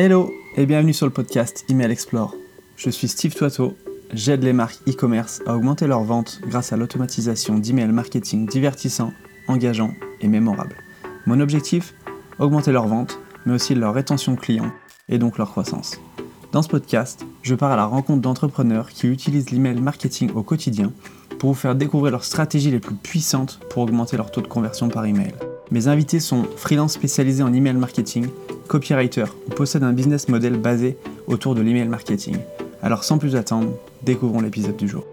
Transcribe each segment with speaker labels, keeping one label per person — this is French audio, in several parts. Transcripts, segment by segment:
Speaker 1: Hello et bienvenue sur le podcast Email Explore. Je suis Steve Toiteau, j'aide les marques e-commerce à augmenter leurs ventes grâce à l'automatisation d'email marketing divertissant, engageant et mémorable. Mon objectif Augmenter leurs ventes, mais aussi leur rétention client et donc leur croissance. Dans ce podcast, je pars à la rencontre d'entrepreneurs qui utilisent l'email marketing au quotidien pour vous faire découvrir leurs stratégies les plus puissantes pour augmenter leur taux de conversion par email. Mes invités sont freelance spécialisés en email marketing, copywriter ou possèdent un business model basé autour de l'email marketing. Alors sans plus attendre, découvrons l'épisode du jour.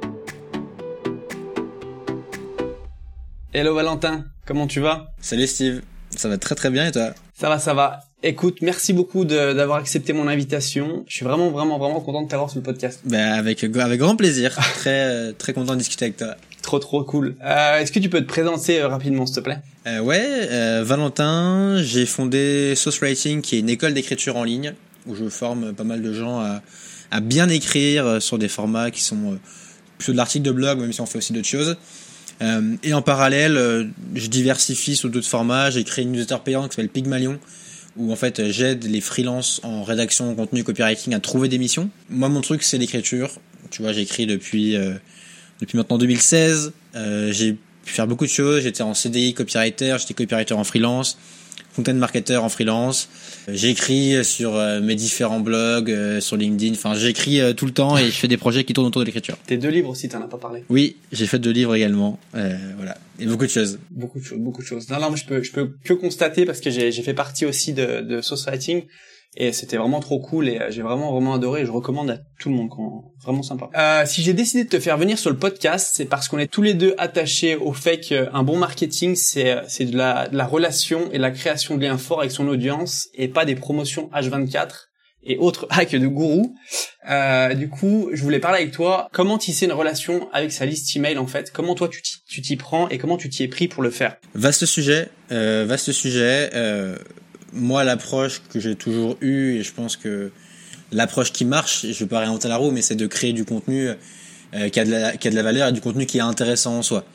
Speaker 1: Hello Valentin, comment tu vas?
Speaker 2: Salut Steve, ça va très très bien et toi?
Speaker 1: Ça va, ça va. Écoute, merci beaucoup d'avoir accepté mon invitation. Je suis vraiment, vraiment, vraiment content de t'avoir sur le podcast.
Speaker 2: Ben avec, avec grand plaisir. très, très content de discuter avec toi.
Speaker 1: Trop, trop cool. Euh, Est-ce que tu peux te présenter euh, rapidement, s'il te plaît?
Speaker 2: Euh, Ouais, Valentin, j'ai fondé Sauce Writing, qui est une école d'écriture en ligne, où je forme pas mal de gens à, bien écrire sur des formats qui sont plutôt de l'article de blog, même si on fait aussi d'autres choses. Et en parallèle, je diversifie sur d'autres formats. J'ai créé une newsletter payante qui s'appelle Pygmalion, où en fait j'aide les freelances en rédaction, contenu, copywriting à trouver des missions. Moi, mon truc, c'est l'écriture. Tu vois, j'écris depuis depuis maintenant 2016. Euh, j'ai pu faire beaucoup de choses. J'étais en CDI copywriter, j'étais copywriter en freelance content marketer en freelance. J'écris sur euh, mes différents blogs, euh, sur LinkedIn. Enfin, j'écris euh, tout le temps et je fais des projets qui tournent autour de l'écriture.
Speaker 1: Tes deux livres aussi, t'en as pas parlé.
Speaker 2: Oui, j'ai fait deux livres également. voilà, et beaucoup de choses.
Speaker 1: Beaucoup de choses, beaucoup de choses. Non, non, je peux, je peux que constater parce que j'ai, j'ai fait partie aussi de, de Source Writing et c'était vraiment trop cool et euh, j'ai vraiment vraiment adoré et je recommande à tout le monde vraiment sympa euh, si j'ai décidé de te faire venir sur le podcast c'est parce qu'on est tous les deux attachés au fait qu'un bon marketing c'est euh, c'est de la, de la relation et de la création de liens forts avec son audience et pas des promotions H24 et autres hacks de gourou. Euh, du coup, je voulais parler avec toi. Comment tisser une relation avec sa liste email en fait? Comment toi tu t'y prends et comment tu t'y es pris pour le faire?
Speaker 2: Vaste sujet, euh, vaste sujet. Euh, moi, l'approche que j'ai toujours eue, et je pense que l'approche qui marche, je vais pas réinventer la roue, mais c'est de créer du contenu euh, qui, a de la, valeur et du contenu qui est intéressant en soi.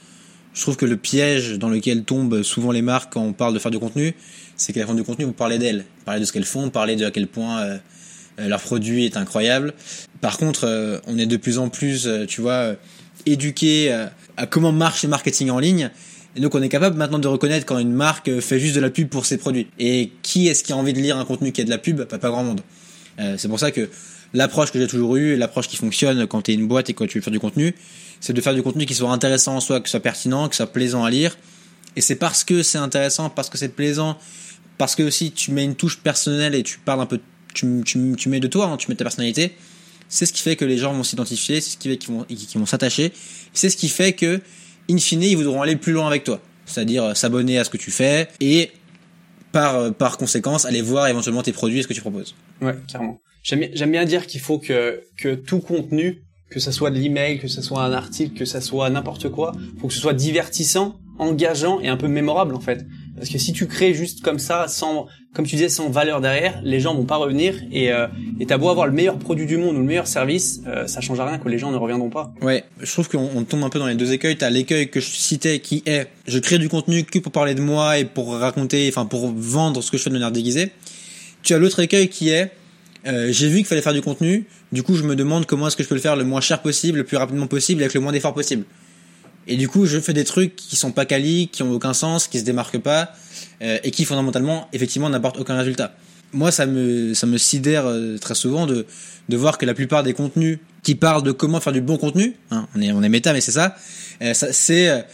Speaker 2: Je trouve que le piège dans lequel tombent souvent les marques quand on parle de faire du contenu, c'est la fin du contenu, vous parlez d'elles, parlez de ce qu'elles font, parlez de à quel point euh, euh, leur produit est incroyable. Par contre, on est de plus en plus, tu vois, éduqué à comment marche le marketing en ligne et donc on est capable maintenant de reconnaître quand une marque fait juste de la pub pour ses produits. Et qui est-ce qui a envie de lire un contenu qui a de la pub? Pas, pas grand monde. Euh, c'est pour ça que l'approche que j'ai toujours eue, l'approche qui fonctionne quand tu es une boîte et quand tu veux faire du contenu, c'est de faire du contenu qui soit intéressant en soi, qui soit pertinent, qui soit plaisant à lire. Et c'est parce que c'est intéressant, parce que c'est plaisant, parce que aussi tu mets une touche personnelle et tu parles un peu, tu, mets de toi, hein, tu mets ta personnalité. C'est ce qui fait que les gens vont s'identifier, c'est ce qui fait qu'ils vont s'attacher. C'est ce qui fait que in fine, ils voudront aller plus loin avec toi. C'est-à-dire euh, s'abonner à ce que tu fais et par, euh, par conséquence aller voir éventuellement tes produits et ce que tu proposes.
Speaker 1: Ouais, carrément. J'aime bien dire qu'il faut que, que tout contenu, que ce soit de l'email, que ce soit un article, que ce soit n'importe quoi, faut que ce soit divertissant, engageant et un peu mémorable en fait. Parce que si tu crées juste comme ça, sans, comme tu disais, sans valeur derrière, les gens vont pas revenir et euh, et t'as beau avoir le meilleur produit du monde ou le meilleur service, euh, ça change rien que les gens ne reviendront pas.
Speaker 2: Ouais, je trouve qu'on tombe un peu dans les deux écueils. T'as l'écueil que je citais qui est, je crée du contenu que pour parler de moi et pour raconter, enfin pour vendre ce que je fais de manière déguisée. Tu as l'autre écueil qui est, euh, j'ai vu qu'il fallait faire du contenu, du coup je me demande comment est-ce que je peux le faire le moins cher possible, le plus rapidement possible, avec le moins d'efforts possible. Et du coup, je fais des trucs qui sont pas quali, qui ont aucun sens, qui se démarquent pas, euh, et qui fondamentalement, effectivement, n'apportent aucun résultat. Moi, ça me, ça me sidère euh, très souvent de, de voir que la plupart des contenus qui parlent de comment faire du bon contenu, hein, on est, on est méta, mais c'est ça, euh, c'est,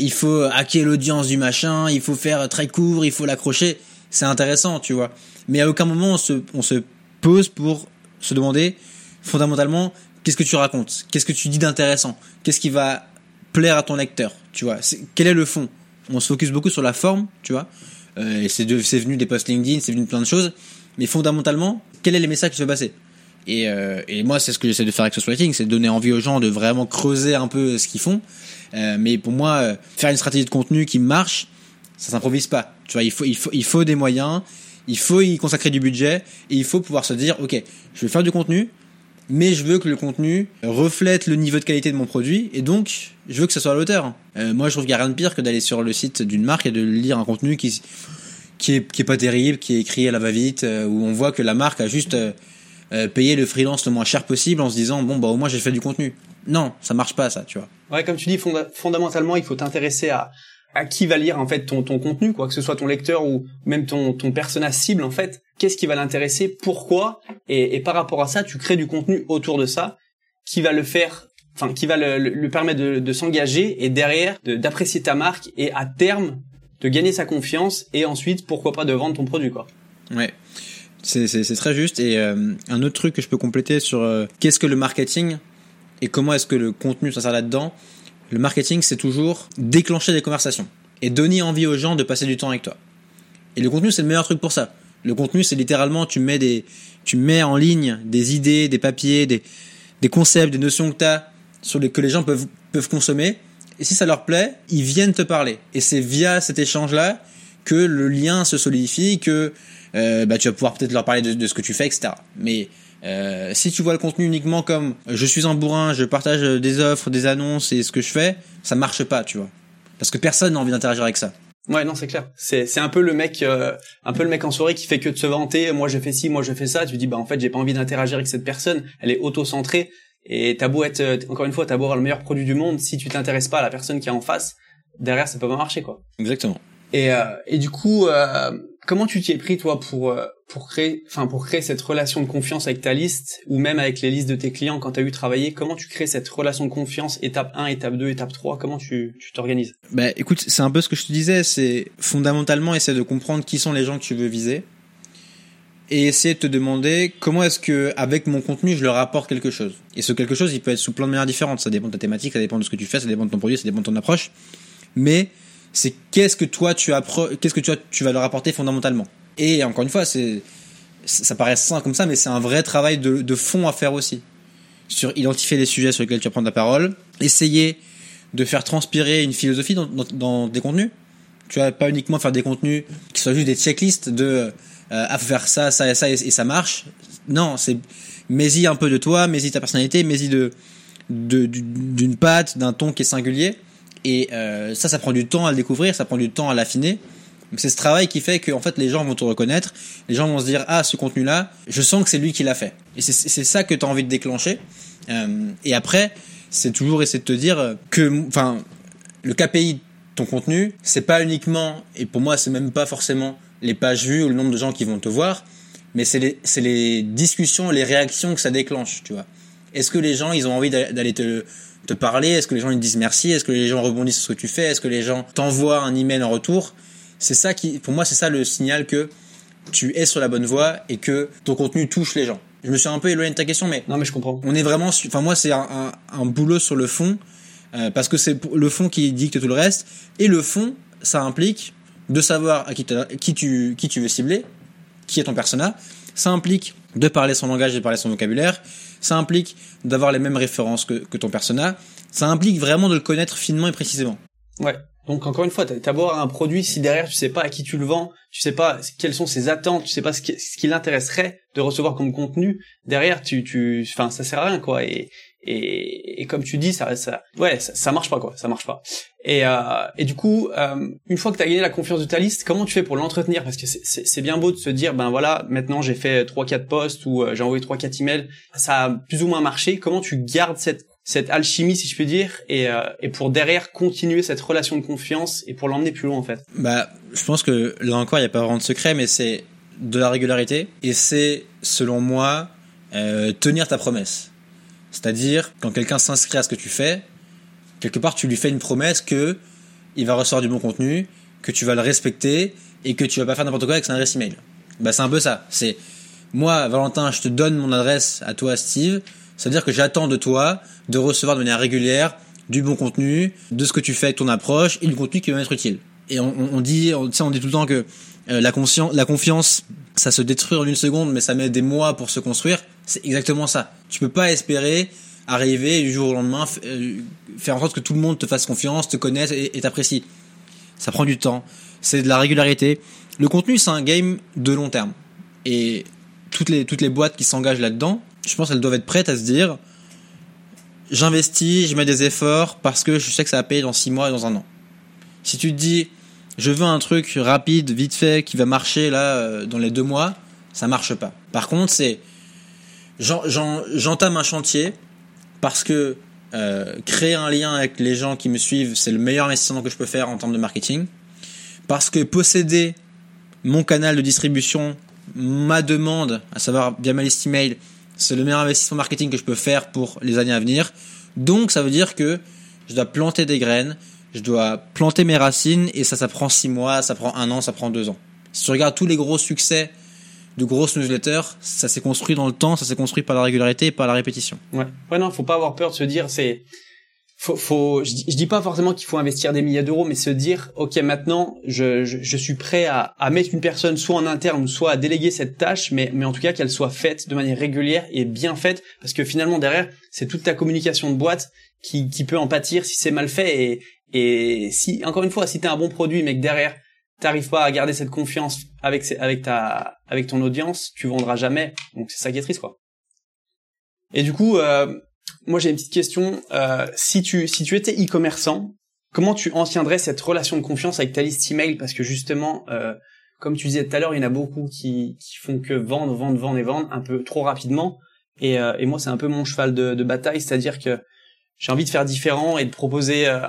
Speaker 2: il faut hacker l'audience du machin, il faut faire très court, il faut l'accrocher. C'est intéressant, tu vois. Mais à aucun moment on se, on se pose pour se demander fondamentalement qu'est-ce que tu racontes, qu'est-ce que tu dis d'intéressant, qu'est-ce qui va plaire à ton lecteur, tu vois. quel est le fond? On se focus beaucoup sur la forme, tu vois. Euh, c'est, venu des posts LinkedIn, c'est venu de plein de choses. Mais fondamentalement, quel est le message qui se passer? Et, euh, et moi, c'est ce que j'essaie de faire avec ce writing, c'est de donner envie aux gens de vraiment creuser un peu ce qu'ils font. Euh, mais pour moi, euh, faire une stratégie de contenu qui marche, ça s'improvise pas. Tu vois, il faut, il faut, il faut des moyens, il faut y consacrer du budget, et il faut pouvoir se dire, ok, je vais faire du contenu, mais je veux que le contenu reflète le niveau de qualité de mon produit et donc je veux que ça soit à l'auteur. Euh, moi, je trouve qu'il n'y a rien de pire que d'aller sur le site d'une marque et de lire un contenu qui qui est qui est pas terrible, qui est écrit à la va-vite, euh, où on voit que la marque a juste euh, euh, payé le freelance le moins cher possible en se disant bon bah au moins j'ai fait du contenu. Non, ça marche pas ça, tu vois.
Speaker 1: Ouais, comme tu dis, fonda- fondamentalement, il faut t'intéresser à à qui va lire en fait ton ton contenu, quoi que ce soit ton lecteur ou même ton ton persona cible en fait. Qu'est-ce qui va l'intéresser, pourquoi, et, et par rapport à ça, tu crées du contenu autour de ça qui va le faire, enfin qui va le, le- permettre de, de s'engager et derrière de- d'apprécier ta marque et à terme de gagner sa confiance et ensuite pourquoi pas de vendre ton produit quoi.
Speaker 2: Ouais. C'est très juste. Et euh, un autre truc que je peux compléter sur euh, qu'est-ce que le marketing et comment est-ce que le contenu s'insère là-dedans. Le marketing, c'est toujours déclencher des conversations et donner envie aux gens de passer du temps avec toi. Et le contenu, c'est le meilleur truc pour ça. Le contenu, c'est littéralement, tu mets des, tu mets en ligne des idées, des papiers, des, des concepts, des notions que tu as sur les, que les gens peuvent, peuvent consommer. Et si ça leur plaît, ils viennent te parler. Et c'est via cet échange-là que le lien se solidifie, que euh, bah, tu vas pouvoir peut-être leur parler de, de ce que tu fais, etc. Mais euh, si tu vois le contenu uniquement comme je suis un bourrin, je partage des offres, des annonces et ce que je fais, ça marche pas, tu vois. Parce que personne n'a envie d'interagir avec ça.
Speaker 1: Ouais, non, c'est clair. C'est c'est un peu le mec, euh, un peu le mec en soirée qui fait que de se vanter. Moi, j'ai fait ci, moi, je fais ça. Tu dis, bah en fait, j'ai pas envie d'interagir avec cette personne. Elle est auto-centrée. Et t'as beau être, euh, encore une fois, t'as beau avoir le meilleur produit du monde, si tu t'intéresses pas à la personne qui est en face, derrière, ça peut pas marcher, quoi.
Speaker 2: Exactement.
Speaker 1: Et euh, et du coup, euh, comment tu t'y es pris toi pour euh, pour créer, enfin pour créer cette relation de confiance avec ta liste ou même avec les listes de tes clients quand t'as eu travaillé? Comment tu crées cette relation de confiance étape 1, étape 2, étape 3 Comment tu tu t'organises?
Speaker 2: Bah écoute, c'est un peu ce que je te disais, c'est fondamentalement essayer de comprendre qui sont les gens que tu veux viser et essayer de te demander comment est-ce que avec mon contenu je leur apporte quelque chose. Et ce quelque chose, il peut être sous plein de manières différentes, ça dépend de ta thématique, ça dépend de ce que tu fais, ça dépend de ton produit, ça dépend de ton approche. Mais c'est qu'est-ce que toi tu appro- qu'est-ce que tu, tu vas leur apporter fondamentalement. Et encore une fois, c'est ça paraît simple comme ça, mais c'est un vrai travail de, de fond à faire aussi. Sur identifier les sujets sur lesquels tu vas prendre la parole, essayer de faire transpirer une philosophie dans, dans, dans des contenus. Tu vas pas uniquement faire des contenus qui soient juste des checklists de euh, ah faire ça, ça et ça et, ça marche. Non, c'est mets-y un peu de toi, mets-y ta personnalité, mets-y de de- du- d'une patte, d'un ton qui est singulier. Et euh, ça, ça prend du temps à le découvrir, ça prend du temps à l'affiner. Donc c'est ce travail qui fait que en fait les gens vont te reconnaître, les gens vont se dire ah ce contenu là, je sens que c'est lui qui l'a fait. Et c'est c'est ça que tu as envie de déclencher. Euh, et après c'est toujours essayer de te dire que enfin le KPI de ton contenu c'est pas uniquement et pour moi c'est même pas forcément les pages vues ou le nombre de gens qui vont te voir, mais c'est les c'est les discussions, les réactions que ça déclenche, tu vois. Est-ce que les gens ils ont envie d'a- d'aller te te parler? Est-ce que les gens ils te disent merci? Est-ce que les gens rebondissent sur ce que tu fais? Est-ce que les gens t'envoient un email en retour? C'est ça qui, pour moi, c'est ça le signal que tu es sur la bonne voie et que ton contenu touche les gens. Je me suis un peu éloigné de ta question, mais
Speaker 1: Non, mais je comprends.
Speaker 2: on est vraiment, enfin moi, c'est un, un, un boulot sur le fond euh, parce que c'est le fond qui dicte tout le reste et le fond, ça implique de savoir à qui, qui tu qui tu veux cibler, qui est ton persona. Ça implique de parler son langage et de parler son vocabulaire. Ça implique d'avoir les mêmes références que, que ton persona. Ça implique vraiment de le connaître finement et précisément.
Speaker 1: Ouais. Donc encore une fois, t'as beau avoir un produit, si derrière tu sais pas à qui tu le vends, tu sais pas quelles sont ses attentes, tu sais pas ce qui, ce qui l'intéresserait de recevoir comme contenu, derrière tu, tu, enfin ça sert à rien quoi. Et et, et comme tu dis, ça, ça, ouais, ça, marche pas quoi, ça marche pas. Et euh, et du coup, euh, une fois que t'as gagné la confiance de ta liste, comment tu fais pour l'entretenir? Parce que c'est- bien beau de se dire, ben voilà, maintenant j'ai fait trois quatre posts ou euh, j'ai envoyé trois quatre emails, ça a plus ou moins marché. Comment tu gardes cette cette alchimie, si je puis dire, et, euh, et pour derrière continuer cette relation de confiance et pour l'emmener plus loin en fait?
Speaker 2: Bah, je pense que là encore, il n'y a pas vraiment de secret, mais c'est de la régularité et c'est, selon moi, euh, tenir ta promesse. C'est-à-dire, quand quelqu'un s'inscrit à ce que tu fais, quelque part, tu lui fais une promesse que il va recevoir du bon contenu, que tu vas le respecter et que tu vas pas faire n'importe quoi avec son adresse email. Bah, c'est un peu ça. C'est moi, Valentin, je te donne mon adresse à toi, Steve. C'est-à-dire que j'attends de toi de recevoir de manière régulière du bon contenu, de ce que tu fais avec ton approche et du contenu qui va m'être utile. Et on, on- dit, on, on dit tout le temps que euh, la, la confiance, ça se détruit en une seconde, mais ça met des mois pour se construire. C'est exactement ça. Tu peux pas espérer arriver du jour au lendemain, euh, faire en sorte que tout le monde te fasse confiance, te connaisse et t'apprécie. Ça prend du temps. C'est de la régularité. Le contenu, c'est un game de long terme. Et toutes les, toutes les boîtes qui s'engagent là-dedans, je pense qu'elles doivent être prêtes à se dire, j'investis, je mets des efforts parce que je sais que ça va payer dans 6 mois et dans un an. Si tu te dis, je veux un truc rapide, vite fait, qui va marcher là euh, dans les deux mois, ça marche pas. Par contre, c'est j'entame un chantier parce que euh, créer un lien avec les gens qui me suivent, c'est le meilleur investissement que je peux faire en termes de marketing. Parce que posséder mon canal de distribution, ma demande, à savoir via ma liste email, c'est le meilleur investissement marketing que je peux faire pour les années à venir. Donc ça veut dire que je dois planter des graines, je dois planter mes racines et ça, ça prend six mois, ça prend un an, ça prend deux ans. Si tu regardes tous les gros succès de grosses newsletters, ça s'est construit dans le temps, ça s'est construit par la régularité et par la répétition.
Speaker 1: Ouais. Ouais, non, faut pas avoir peur de se dire, c'est, faut, faut, je, dis pas forcément qu'il faut investir des milliers d'euros, mais se dire, ok, maintenant, je, je, je, suis prêt à, à mettre une personne soit en interne, soit à déléguer cette tâche, mais, mais en tout cas qu'elle soit faite de manière régulière et bien faite, parce que finalement derrière, c'est toute ta communication de boîte qui, qui peut en pâtir si c'est mal fait et, et si, encore une fois, si t'as un bon produit, mais que derrière t'arrives pas à garder cette confiance avec avec ta avec ton audience, tu vendras jamais. Donc c'est ça qui est triste quoi. Et du coup, euh, moi j'ai une petite question. Euh, si tu si tu étais e-commerçant, comment tu entretiendrais cette relation de confiance avec ta liste email? Parce que justement, euh, comme tu disais tout à l'heure, il y en a beaucoup qui qui font que vendre, vendre, vendre et vendre un peu trop rapidement. Et, euh, et moi c'est un peu mon cheval de, de bataille, c'est-à-dire que j'ai envie de faire différent et de proposer, euh,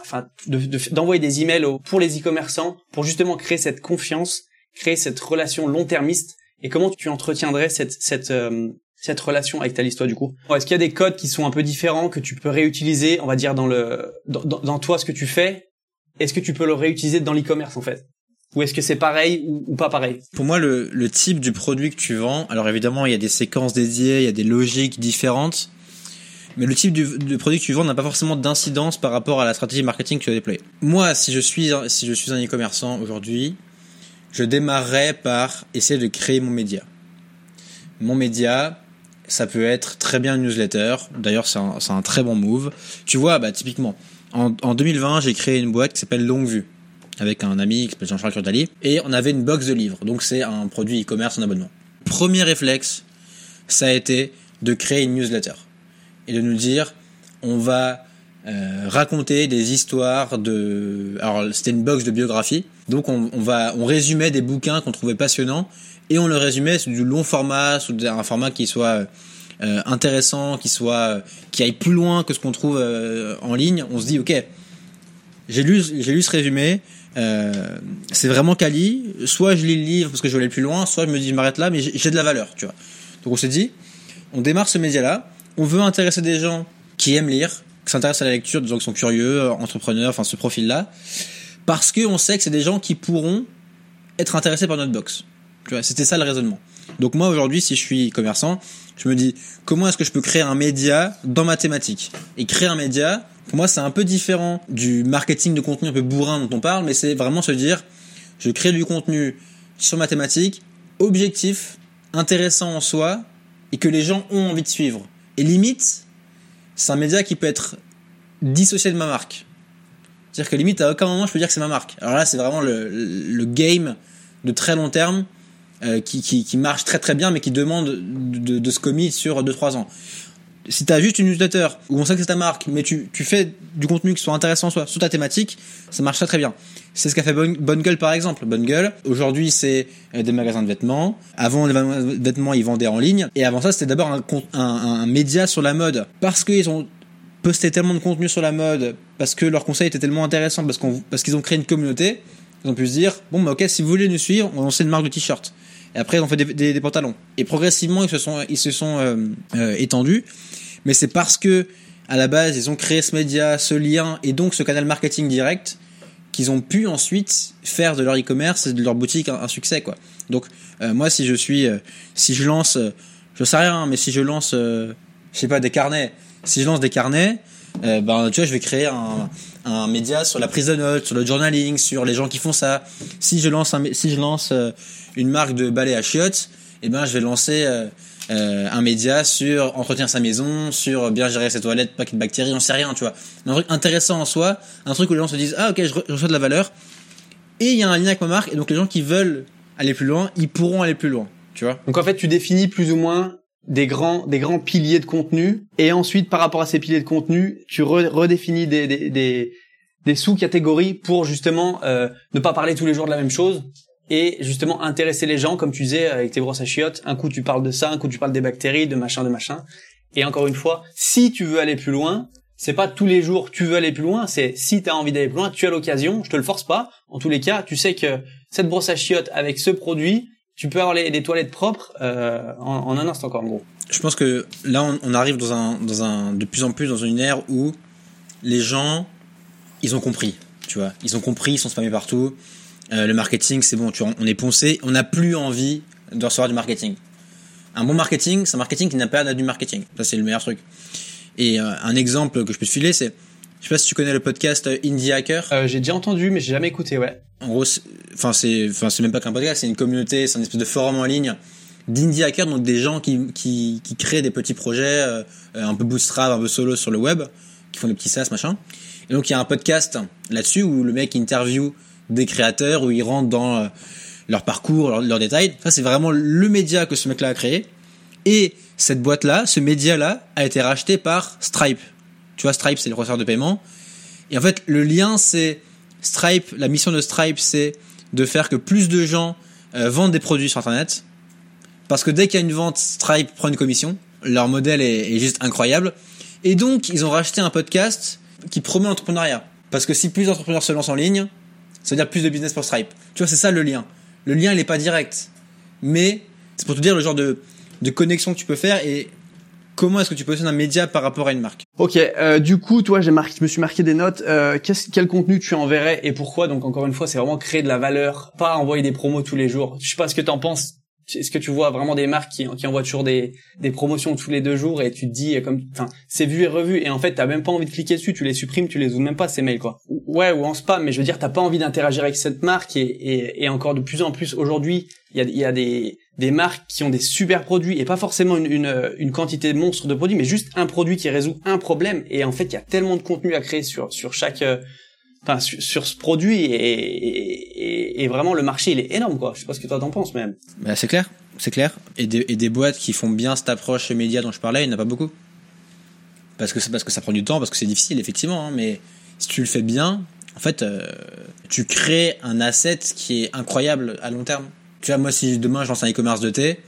Speaker 1: enfin, d'envoyer de, des emails pour les e-commerçants pour justement créer cette confiance, créer cette relation long-termiste. Et comment tu entretiendrais cette cette euh, cette relation avec ta liste toi du coup? Est-ce qu'il y a des codes qui sont un peu différents que tu peux réutiliser, on va dire dans le dans, dans toi ce que tu fais? Est-ce que tu peux le réutiliser dans l'e-commerce en fait? Ou est-ce que c'est pareil ou, ou, pas pareil?
Speaker 2: Pour moi, le, le type du produit que tu vends, alors évidemment, il y a des séquences dédiées, il y a des logiques différentes, mais le type de produit que tu vends n'a pas forcément d'incidence par rapport à la stratégie marketing que tu as déployée. Moi, si je suis, si je suis un e-commerçant aujourd'hui, je démarrerai par essayer de créer mon média. Mon média, ça peut être très bien une newsletter. D'ailleurs, c'est un, un, très bon move. Tu vois, bah, typiquement, en, en 2020, j'ai créé une boîte qui s'appelle Longue avec un ami qui s'appelle Jean-Charles Curdali et on avait une box de livres. Donc, c'est un produit e-commerce en abonnement. Premier réflexe, ça a été de créer une newsletter et de nous dire on va euh, raconter des histoires de alors c'était une box de biographie. Donc on, on va on résumait des bouquins qu'on trouvait passionnants et on le résumait sous du long format sous un format qui soit euh, intéressant qui soit qui aille plus loin que ce qu'on trouve euh, en ligne. On se dit ok j'ai lu j'ai lu ce résumé c'est vraiment quali. Soit je lis le livre parce que je veux aller plus loin soit je me dis je m'arrête là mais j'ai de la valeur tu vois. Donc on s'est dit on démarre ce média là on veut intéresser des gens qui aiment lire, qui s'intéressent à la lecture, des qui sont curieux, euh, entrepreneurs, enfin ce profil-là, parce qu'on sait que c'est des gens qui pourront être intéressés par notre box. Tu vois, c'était ça le raisonnement. Donc moi aujourd'hui, si je suis commerçant, je me dis comment est-ce que je peux créer un média dans ma thématique? Et créer un média, pour moi, c'est un peu différent du marketing de contenu un peu bourrin dont on parle, mais c'est vraiment se dire je crée du contenu sur ma thématique, objectif, intéressant en soi, et que les gens ont envie de suivre. Et limite, c'est un média qui peut être dissocié de ma marque. C'est-à-dire que limite, à aucun moment, je peux dire que c'est ma marque. Alors là, c'est vraiment le, le, game de très long terme euh, qui, qui, marche très très bien, mais qui demande de, de se commit sur 2-3 ans. Si tu as juste une newsletter où on sait que c'est ta marque, mais tu, tu fais du contenu qui soit intéressant soit sur ta thématique, ça marche très très bien. C'est ce qu'a fait Bonne Gueule par exemple. Bonne Gueule, aujourd'hui c'est euh, des magasins de vêtements. Avant les vêtements ils vendaient en ligne. Et avant ça c'était d'abord un, un, média sur la mode. Parce qu'ils ont posté tellement de contenu sur la mode, parce que leur conseil était tellement intéressant, parce qu'on parce qu'ils ont créé une communauté, ils ont pu se dire, bon bah ok si vous voulez nous suivre, on lance une marque de t-shirt. Et après ils ont fait des, des, des, pantalons. Et progressivement ils se sont, ils se sont euh, euh, étendus. Mais c'est parce que à la base ils ont créé ce média, ce lien et donc ce canal marketing direct qu'ils ont pu ensuite faire de leur e-commerce et de leur boutique un, succès quoi. Donc euh, moi si je suis euh, si je lance euh, je sais rien mais si je lance je sais pas des carnets, si je lance des carnets ben tu vois je vais créer un, un média sur la prise de notes, sur le journaling, sur les gens qui font ça. Si je lance un, si je lance une marque de balai à chiottes, eh ben je vais lancer euh, un média sur entretenir sa maison, sur bien gérer ses toilettes, pas qu'il de bactéries, on sait rien, tu vois. Un truc intéressant en soi, un truc où les gens se disent ah ok je reçois de la valeur et il y a un lien avec ma marque et donc les gens qui veulent aller plus loin, ils pourront aller plus loin, tu vois.
Speaker 1: Donc en fait tu définis plus ou moins des grands des grands piliers de contenu et ensuite par rapport à ces piliers de contenu tu redéfinis des, des, des sous-catégories pour justement euh, ne pas parler tous les jours de la même chose et justement intéresser les gens, comme tu disais avec tes brosses à chiottes. Un coup tu parles de ça, un coup tu parles des bactéries, de machin, de machin. Et encore une fois, si tu veux aller plus loin, c'est pas tous les jours tu veux aller plus loin, c'est si tu as envie d'aller plus loin, tu as l'occasion, je te le force pas. En tous les cas, tu sais que cette brosse à chiottes avec ce produit, tu peux avoir les, les toilettes propres euh, en, en, un instant encore en gros.
Speaker 2: Je pense que là on, on, arrive dans un dans un de plus en plus dans une ère où les gens ils ont compris, tu vois, ils ont compris, ils sont spammés partout. Euh, le marketing, c'est bon, tu vois, on est poncé, on n'a plus envie de recevoir du marketing. Un bon marketing, c'est un marketing qui n'a pas du marketing. Ça, c'est le meilleur truc. Et euh, un exemple que je peux te filer, c'est, je sais pas si tu connais le podcast Indie Hacker.
Speaker 1: Euh, j'ai déjà entendu, mais j'ai jamais écouté, ouais.
Speaker 2: En gros, enfin c'est, enfin c'est même pas qu'un podcast, c'est une communauté, c'est un espèce de forum en ligne d'indie hackers, donc des gens qui, qui, créent des petits projets, euh, un peu bootstrap, un peu solo sur le web, qui font des petits SaaS, machin. Et donc il y a un podcast là-dessus où le mec interview des créateurs, où il rentre dans euh, leur parcours, leurs leur détails. Ça, c'est vraiment le média que ce mec-là a créé. Et cette boîte-là, ce média-là, a été racheté par Stripe. Tu vois, Stripe, c'est le receveur de paiement. Et en fait, le lien, c'est Stripe, la mission de Stripe, c'est de faire que plus de gens euh, vendent des produits sur Internet. Parce que dès qu'il y a une vente, Stripe prend une commission. Leur modèle est, juste incroyable. Et donc, ils ont racheté un podcast qui promeut l'entrepreneuriat. Parce que si plus d'entrepreneurs se lancent en ligne, ça veut dire plus de business pour Stripe. Tu vois, c'est ça le lien. Le lien, il n'est pas direct. Mais c'est pour te dire le genre de, de connexion que tu peux faire et comment est-ce que tu positionnes un média par rapport à une marque?
Speaker 1: Ok, euh, du coup, toi, j'ai marqué, je me suis marqué des notes. Euh, quel contenu tu enverrais et pourquoi? Donc encore une fois, c'est vraiment créer de la valeur, pas envoyer des promos tous les jours. Je sais pas ce que t'en penses. Est-ce que tu vois vraiment des marques qui, envoient toujours des, des promotions tous les deux jours et tu te dis comme enfin c'est vu et revu et en fait t'as même pas envie de cliquer dessus tu les supprimes tu les ouvres même pas ces mails quoi ouais ou en spam mais je veux dire t'as pas envie d'interagir avec cette marque et, et, et encore de plus en plus aujourd'hui il y a, y a des, des marques qui ont des super produits et pas forcément une, une, une quantité monstre de produits mais juste un produit qui résout un problème et en fait il y a tellement de contenu à créer sur sur chaque enfin sur, ce produit et, et, et, vraiment le marché il est énorme quoi. Je sais pas ce que toi t'en penses même.
Speaker 2: Bah, c'est clair, c'est clair. Et des, et des boîtes qui font bien cette approche média dont je parlais, il n'y en a pas beaucoup. Parce que parce que ça prend du temps, parce que c'est difficile effectivement, hein, mais si tu le fais bien, en fait, euh, tu crées un asset qui est incroyable à long terme. Tu vois, moi si demain je lance un e-commerce de thé,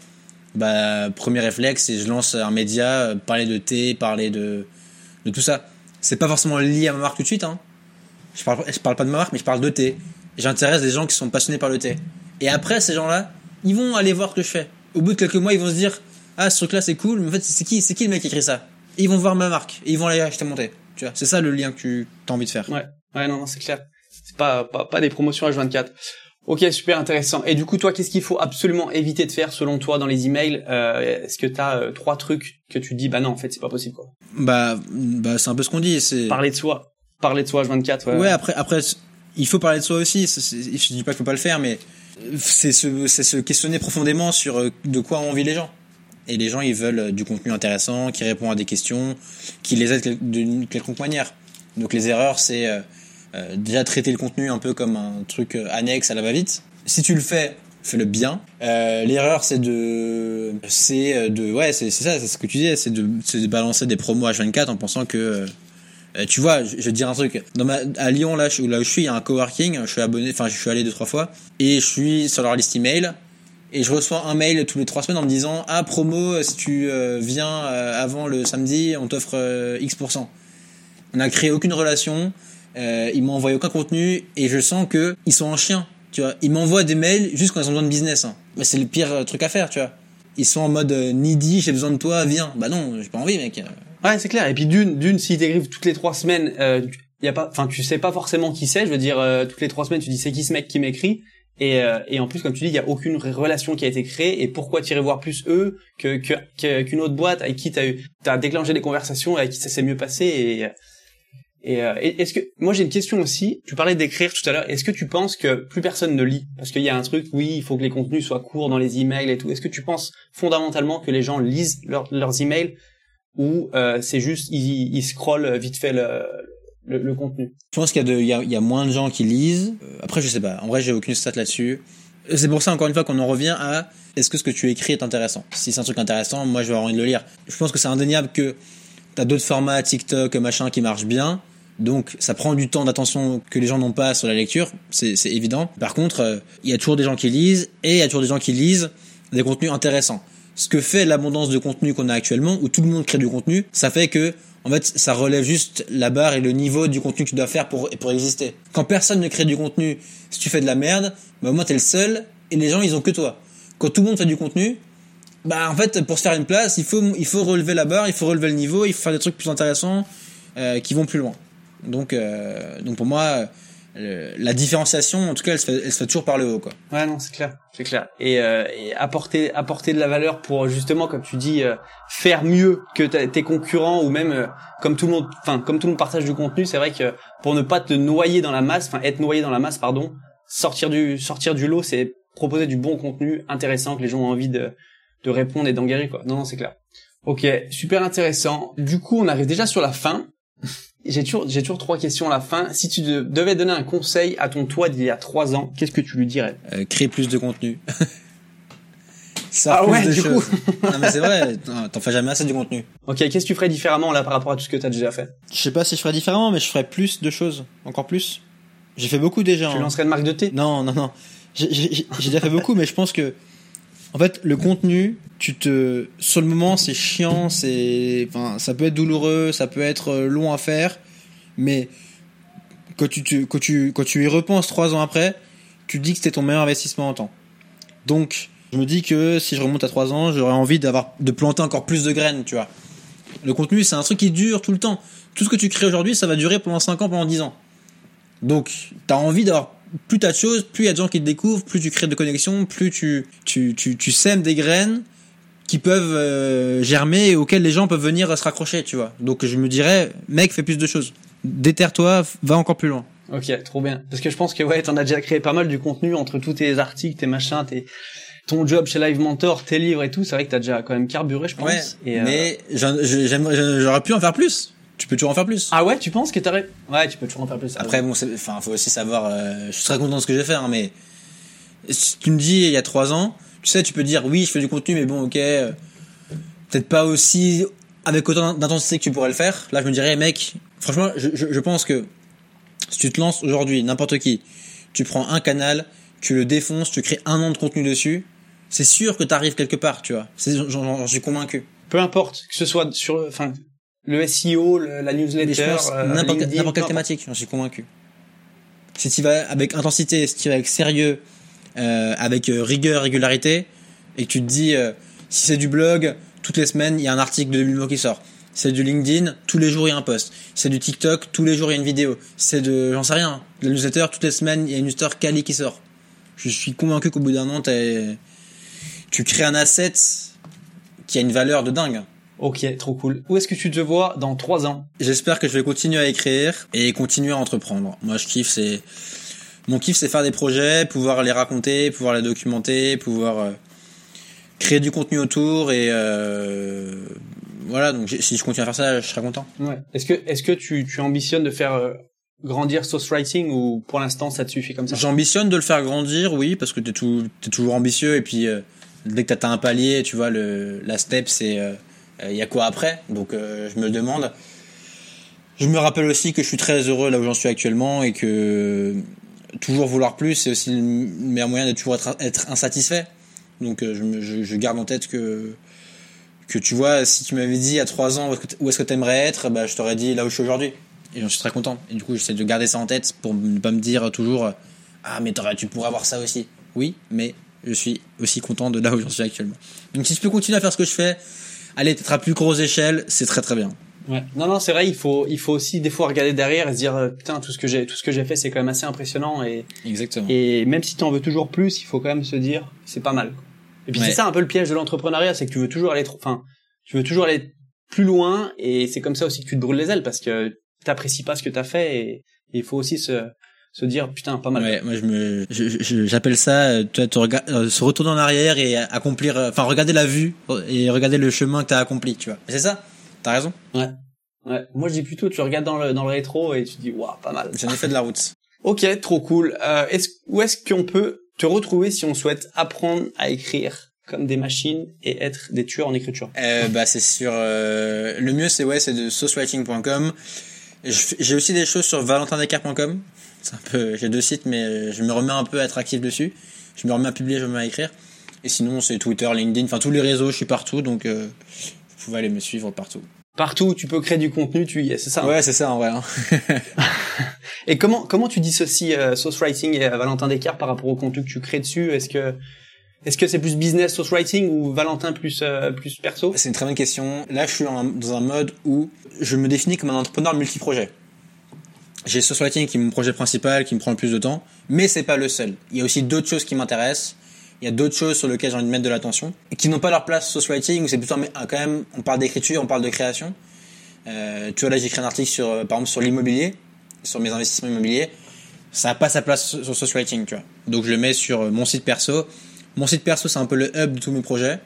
Speaker 2: bah premier réflexe c'est je lance un média, euh, parler de thé, parler de de tout ça. C'est pas forcément lié à ma marque tout de suite, hein je parle, je parle pas de ma marque, mais je parle de thé. J'intéresse des gens qui sont passionnés par le thé. Et après, ces gens-là, ils vont aller voir ce que je fais. Au bout de quelques mois, ils vont se dire, ah, ce truc-là, c'est cool, mais en fait, c'est qui, c'est qui le mec qui écrit ça? Et ils vont voir ma marque, et ils vont aller acheter mon thé. Tu vois, c'est ça le lien que tu as envie de faire.
Speaker 1: Ouais, ouais, non, non c'est clair. C'est pas, pas, pas des promotions H24. Ok, super intéressant. Et du coup, toi, qu'est-ce qu'il faut absolument éviter de faire selon toi dans les emails euh, Est-ce que tu as euh, trois trucs que tu dis, bah non, en fait, c'est pas possible quoi?
Speaker 2: Bah, bah c'est un peu ce qu'on dit. C'est
Speaker 1: parler de soi parler de soi H24.
Speaker 2: Ouais, ouais après, après, il faut parler de soi aussi. Je dis pas qu'il faut pas le faire, mais c'est se, c'est se questionner profondément sur euh, de quoi ont envie les gens. Et les gens, ils veulent euh, du contenu intéressant, qui répond à des questions, qui les aide d'une quelconque manière. Donc les erreurs, c'est euh, euh, déjà traiter le contenu un peu comme un truc annexe à la va-vite. Si tu le fais, fais-le bien. Euh, L'erreur, c'est de, c'est de, ouais, c'est ça, c'est ce que tu disais, c'est de, balancer des promos H24 en pensant que euh, tu vois, je, vais te dire un truc. À Lyon, là, où je suis, il y a un coworking. Je suis abonné, enfin, je suis allé deux trois fois, et je suis sur leur liste email. Et je reçois un mail tous les trois semaines en me disant ah promo si tu euh, viens euh, avant le samedi on t'offre euh, X On n'a créé aucune relation, euh, ils m'ont envoyé aucun contenu et je sens que ils sont en chien. Tu vois, ils m'envoient des mails juste quand ils ont besoin de business. Hein. Mais c'est le pire truc à faire, tu vois. Ils sont en mode needy, j'ai besoin de toi, viens. Bah non, j'ai pas envie, mec.
Speaker 1: Ouais, c'est clair. Et puis d'une, d'une, s'il t'écrivent toutes les trois semaines, euh, y a pas, enfin, tu sais pas forcément qui c'est. Je veux dire, euh, toutes les trois semaines, tu dis c'est qui ce mec qui m'écrit? Et, euh, et en plus, comme tu dis, il y a aucune relation qui a été créée. Et pourquoi tirer voir plus eux que, que, qu'une autre boîte avec qui t'as eu, déclenché des conversations avec qui ça s'est mieux passé. Et, et, euh, est-ce que moi j'ai une question aussi. Tu parlais d'écrire tout à l'heure. Est-ce que tu penses que plus personne ne lit? Parce qu'il y a un truc, oui, il faut que les contenus soient courts dans les emails et tout. Est-ce que tu penses fondamentalement que les gens lisent leurs emails ou euh, c'est juste ils, scrollent vite fait le, le, contenu?
Speaker 2: Je pense qu'il y y, a, y a moins de gens qui lisent. Euh, après, je sais pas. En vrai, j'ai aucune stat là-dessus. C'est pour ça, encore une fois, qu'on en revient à est-ce que ce que tu écris est intéressant? Si c'est un truc intéressant, moi, je vais avoir envie de le lire. Je pense que c'est indéniable que t'as d'autres formats, TikTok, machin, qui marchent bien. Donc ça prend du temps d'attention que les gens n'ont pas sur la lecture, c'est évident. Par contre, euh, il y a toujours des gens qui lisent et il y a toujours des gens qui lisent des contenus intéressants. Ce que fait l'abondance de contenu qu'on a actuellement, où tout le monde crée du contenu, ça fait que en fait, ça relève juste la barre et le niveau du contenu que tu dois faire pour, pour exister. Quand personne ne crée du contenu, si tu fais de la merde, bah, au moins t'es le seul et les gens, ils ont que toi. Quand tout le monde fait du contenu, bah, en fait, pour se faire une place, il faut, il faut relever la barre, il faut relever le niveau, il faut faire des trucs plus intéressants, euh, qui vont plus loin. Donc, euh, donc pour moi, euh, la différenciation, en tout cas, elle se fait, elle se fait toujours par le haut, quoi.
Speaker 1: Ouais, non, c'est clair, c'est clair. Et, euh, et apporter, apporter de la valeur pour justement, comme tu dis, euh, faire mieux que tes concurrents ou même euh, comme tout le monde, enfin comme tout le monde partage du contenu, c'est vrai que pour ne pas te noyer dans la masse, enfin être noyé dans la masse, pardon, sortir du, sortir du lot, c'est proposer du bon contenu intéressant que les gens ont envie de, de répondre et d'engager quoi. Non, non, c'est clair. Ok, super intéressant. Du coup, on arrive déjà sur la fin. J'ai toujours, j'ai toujours trois questions à la fin. Si tu de- devais donner un conseil à ton toi d'il y a trois ans, qu'est-ce que tu lui dirais?
Speaker 2: Euh, créer plus de contenu. Ça
Speaker 1: Ah ouais,
Speaker 2: de
Speaker 1: du
Speaker 2: choses.
Speaker 1: coup.
Speaker 2: non mais c'est vrai, t'en fais jamais assez du contenu.
Speaker 1: Ok, qu'est-ce que tu ferais différemment là par rapport à tout ce que tu as déjà fait?
Speaker 2: Je sais pas si je ferais différemment, mais je ferais plus de choses, encore plus. J'ai fait beaucoup déjà.
Speaker 1: Tu
Speaker 2: hein.
Speaker 1: lancerais une marque de thé?
Speaker 2: Non, non, non. J'ai j'ai- j'ai déjà fait beaucoup, mais je pense que, en fait, le contenu, tu te, sur le moment, c'est chiant, c'est, enfin, ça peut être douloureux, ça peut être euh, long à faire, mais quand tu, quand tu, quand tu y repenses trois ans après, tu dis que c'était ton meilleur investissement en temps. Donc, je me dis que si je remonte à trois ans, j'aurais envie d'avoir, de planter encore plus de graines, tu vois. Le contenu, c'est un truc qui dure tout le temps. Tout ce que tu crées aujourd'hui, ça va durer pendant 5 ans, pendant 10 ans. Donc, t'as envie d'avoir plus t'as de choses, plus il y a de gens qui te découvrent, plus tu crées de connexions, plus tu, tu, tu, tu sèmes des graines qui peuvent euh, germer et auxquelles les gens peuvent venir se raccrocher, tu vois. Donc, je me dirais, mec, fais plus de choses. Déterre-toi, va encore plus loin.
Speaker 1: Ok, trop bien. Parce que je pense que ouais, t'en as déjà créé pas mal du contenu entre tous tes articles, tes machins, tes ton job chez Live Mentor, tes livres et tout. C'est vrai que t'as déjà quand même carburé, je pense.
Speaker 2: Ouais,
Speaker 1: Et, euh,
Speaker 2: mais j'aurais pu en faire plus. Tu peux toujours en faire plus.
Speaker 1: ah ouais, tu penses que t'aurais Ouais, tu peux toujours en faire plus.
Speaker 2: Après, bon, enfin, faut aussi savoir. euh, je suis très content de ce que j'ai fait, hein, mais si tu me dis il y a trois ans, tu sais, tu peux dire oui, je fais du contenu, mais bon, ok, euh, peut-être pas aussi avec autant d'intensité que tu pourrais le faire. Là, je me dirais, mec, franchement, je, je, je pense que si tu te lances aujourd'hui, n'importe qui, tu prends un canal, tu le défonces, tu crées un an de contenu dessus, c'est sûr que t'arrives quelque part, tu vois. J'en suis convaincu.
Speaker 1: peu importe que ce soit sur, enfin, le SEO, le- la newsletter, euh,
Speaker 2: n'importe quelle thématique, j'en suis convaincu. Si tu vas avec intensité, si tu vas avec sérieux, euh, avec euh, rigueur, régularité, et que tu te dis, euh, si c'est du blog, toutes les semaines, il y a un article de 2000 mots qui sort. Si c'est du LinkedIn, tous les jours, il y a un post. Si c'est du TikTok, tous les jours, il y a une vidéo. Si c'est de, j'en sais rien, de la newsletter, toutes les semaines, il y a une newsletter quali qui sort. Je suis convaincu qu'au bout d'un an, t'es- tu crées un asset qui a une valeur de dingue.
Speaker 1: Ok, trop cool. Où est-ce que tu te vois dans trois ans?
Speaker 2: J'espère que je vais continuer à écrire et continuer à entreprendre. Moi, je kiffe, c'est mon kiff, c'est faire des projets, pouvoir les raconter, pouvoir les documenter, pouvoir euh, créer du contenu autour et euh, voilà. Donc, si je continue à faire ça, je serai content.
Speaker 1: Ouais. Est-ce que, est-ce que tu, tu ambitionnes de faire euh, grandir Sauce Writing ou pour l'instant ça te suffit comme ça?
Speaker 2: J'ambitionne de le faire grandir, oui, parce que t'es tout, t'es toujours ambitieux et puis euh, dès que t'atteins un palier, tu vois, le la step, c'est il y a quoi après? Donc, euh, je me le demande. Je me rappelle aussi que je suis très heureux là où j'en suis actuellement et que toujours vouloir plus, c'est aussi le meilleur moyen de toujours être, insatisfait. Donc euh, je, garde en tête que que tu vois, si tu m'avais dit a trois ans où est-ce que t- où est-ce que t'aimerais être, bah je t'aurais dit là où je suis aujourd'hui. Et j'en suis très content. Et du coup, j'essaie de garder ça en tête pour ne pas me dire toujours ah mais tu pourrais avoir ça aussi. Oui, mais je suis aussi content de là où j'en suis actuellement. Donc si je peux continuer à faire ce que je fais, aller peut-être à plus grosse échelle, c'est très très bien.
Speaker 1: Ouais. Non, non, c'est vrai. Il faut, il faut aussi des fois regarder derrière et se dire euh, putain tout ce que j'ai, tout ce que j'ai fait, c'est quand même assez impressionnant et
Speaker 2: Exactement.
Speaker 1: et même si tu en veux toujours plus, il faut quand même se dire c'est pas mal. Et puis
Speaker 2: Ouais.
Speaker 1: c'est ça un peu le piège de l'entrepreneuriat, c'est que tu veux toujours aller trop, enfin, tu veux toujours aller plus loin et c'est comme ça aussi que tu te brûles les ailes parce que t'apprécies pas ce que t'as fait et, il faut aussi se se dire putain pas mal.
Speaker 2: Ouais, moi je me, j'appelle ça, euh, tu vois, te rega- euh, se retourner en arrière et accomplir, enfin regarder la vue et regarder le chemin que t'as accompli, tu vois. C'est ça, t'as raison.
Speaker 1: Ouais. Moi je dis plutôt tu regardes dans le dans le rétro et tu dis waouh pas mal.
Speaker 2: J'en ai fait de la route.
Speaker 1: Ok, trop cool. Euh, est-ce, où est-ce qu'on peut te retrouver si on souhaite apprendre à écrire comme des machines et être des tueurs en écriture?
Speaker 2: Euh, bah c'est sur, euh, le mieux c'est ouais, c'est de saucewriting.com. J'ai aussi des choses sur valentindescartes.com. C'est un peu, j'ai deux sites, mais je me remets un peu à être actif dessus. Je me remets à publier, je me remets à écrire. Et sinon, c'est Twitter, LinkedIn, enfin tous les réseaux, je suis partout, donc euh, pouvez aller me suivre partout.
Speaker 1: Partout où tu peux créer du contenu, tu y es, c'est ça
Speaker 2: hein? Ouais, c'est ça en vrai. Hein.
Speaker 1: et comment comment tu dissocies euh, Source Writing et euh, Valentin Descartes par rapport au contenu que tu crées dessus? Est-ce que est-ce que c'est plus business source writing ou Valentin plus euh, plus perso?
Speaker 2: C'est une très bonne question. Là, je suis dans un mode où je me définis comme un entrepreneur multi-projet. J'ai source writing qui est mon projet principal, qui me prend le plus de temps, mais c'est pas le seul. Il y a aussi d'autres choses qui m'intéressent. Il y a d'autres choses sur lesquelles j'ai envie de mettre de l'attention qui n'ont pas leur place source writing. C'est plutôt quand même, on parle d'écriture, on parle de création. Euh, tu vois là, j'ai écrit un article sur, euh, par exemple, sur l'immobilier, sur mes investissements immobiliers. Ça n'a pas sa place sur source writing, tu vois. Donc je le mets sur euh, mon site perso mon site perso, c'est un peu le hub de tous mes projets.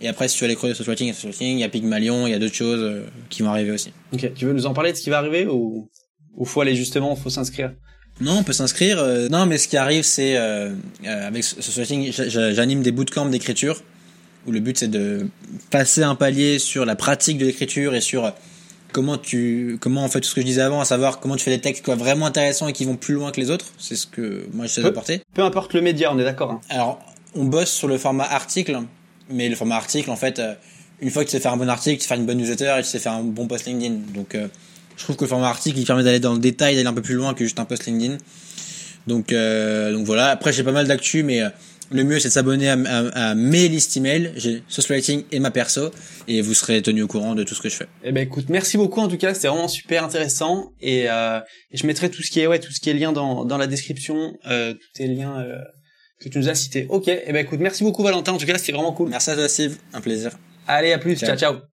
Speaker 2: Et après, si tu veux aller creuser social writing, il y a social il y a Pygmalion, il y a d'autres choses euh, qui vont arriver aussi.
Speaker 1: Ok. Tu veux nous en parler de ce qui va arriver ou ou faut aller justement, faut s'inscrire?
Speaker 2: Non, on peut s'inscrire. Euh, non, mais ce qui arrive, c'est euh, euh avec social writing, j'anime des bootcamps d'écriture où le but c'est de passer un palier sur la pratique de l'écriture et sur comment tu comment en fait tout ce que je disais avant à savoir comment tu fais des textes quoi vraiment intéressants et qui vont plus loin que les autres c'est ce que moi j'essaie d'apporter
Speaker 1: peu importe le média on est d'accord hein.
Speaker 2: alors on bosse sur le format article, mais le format article, en fait, euh, une fois que tu sais faire un bon article, tu sais faire une bonne newsletter et tu sais faire un bon post LinkedIn. Donc, euh, je trouve que le format article, il permet d'aller dans le détail, d'aller un peu plus loin que juste un post LinkedIn. Donc, euh, donc voilà. Après, j'ai pas mal d'actu, mais le mieux, c'est de s'abonner à, mes listes email. J'ai Social Writing et ma perso, et vous serez tenu au courant de tout ce que je fais.
Speaker 1: Eh ben, écoute, merci beaucoup en tout cas. C'était vraiment super intéressant, et, je mettrai tout ce qui est ouais, tout ce qui est lien dans dans la description, euh, tous les liens que tu nous as cité. Ok, et eh ben écoute, merci beaucoup Valentin. En tout cas, c'était vraiment cool.
Speaker 2: Merci à toi Steve, un plaisir.
Speaker 1: Allez, à plus. ciao. ciao.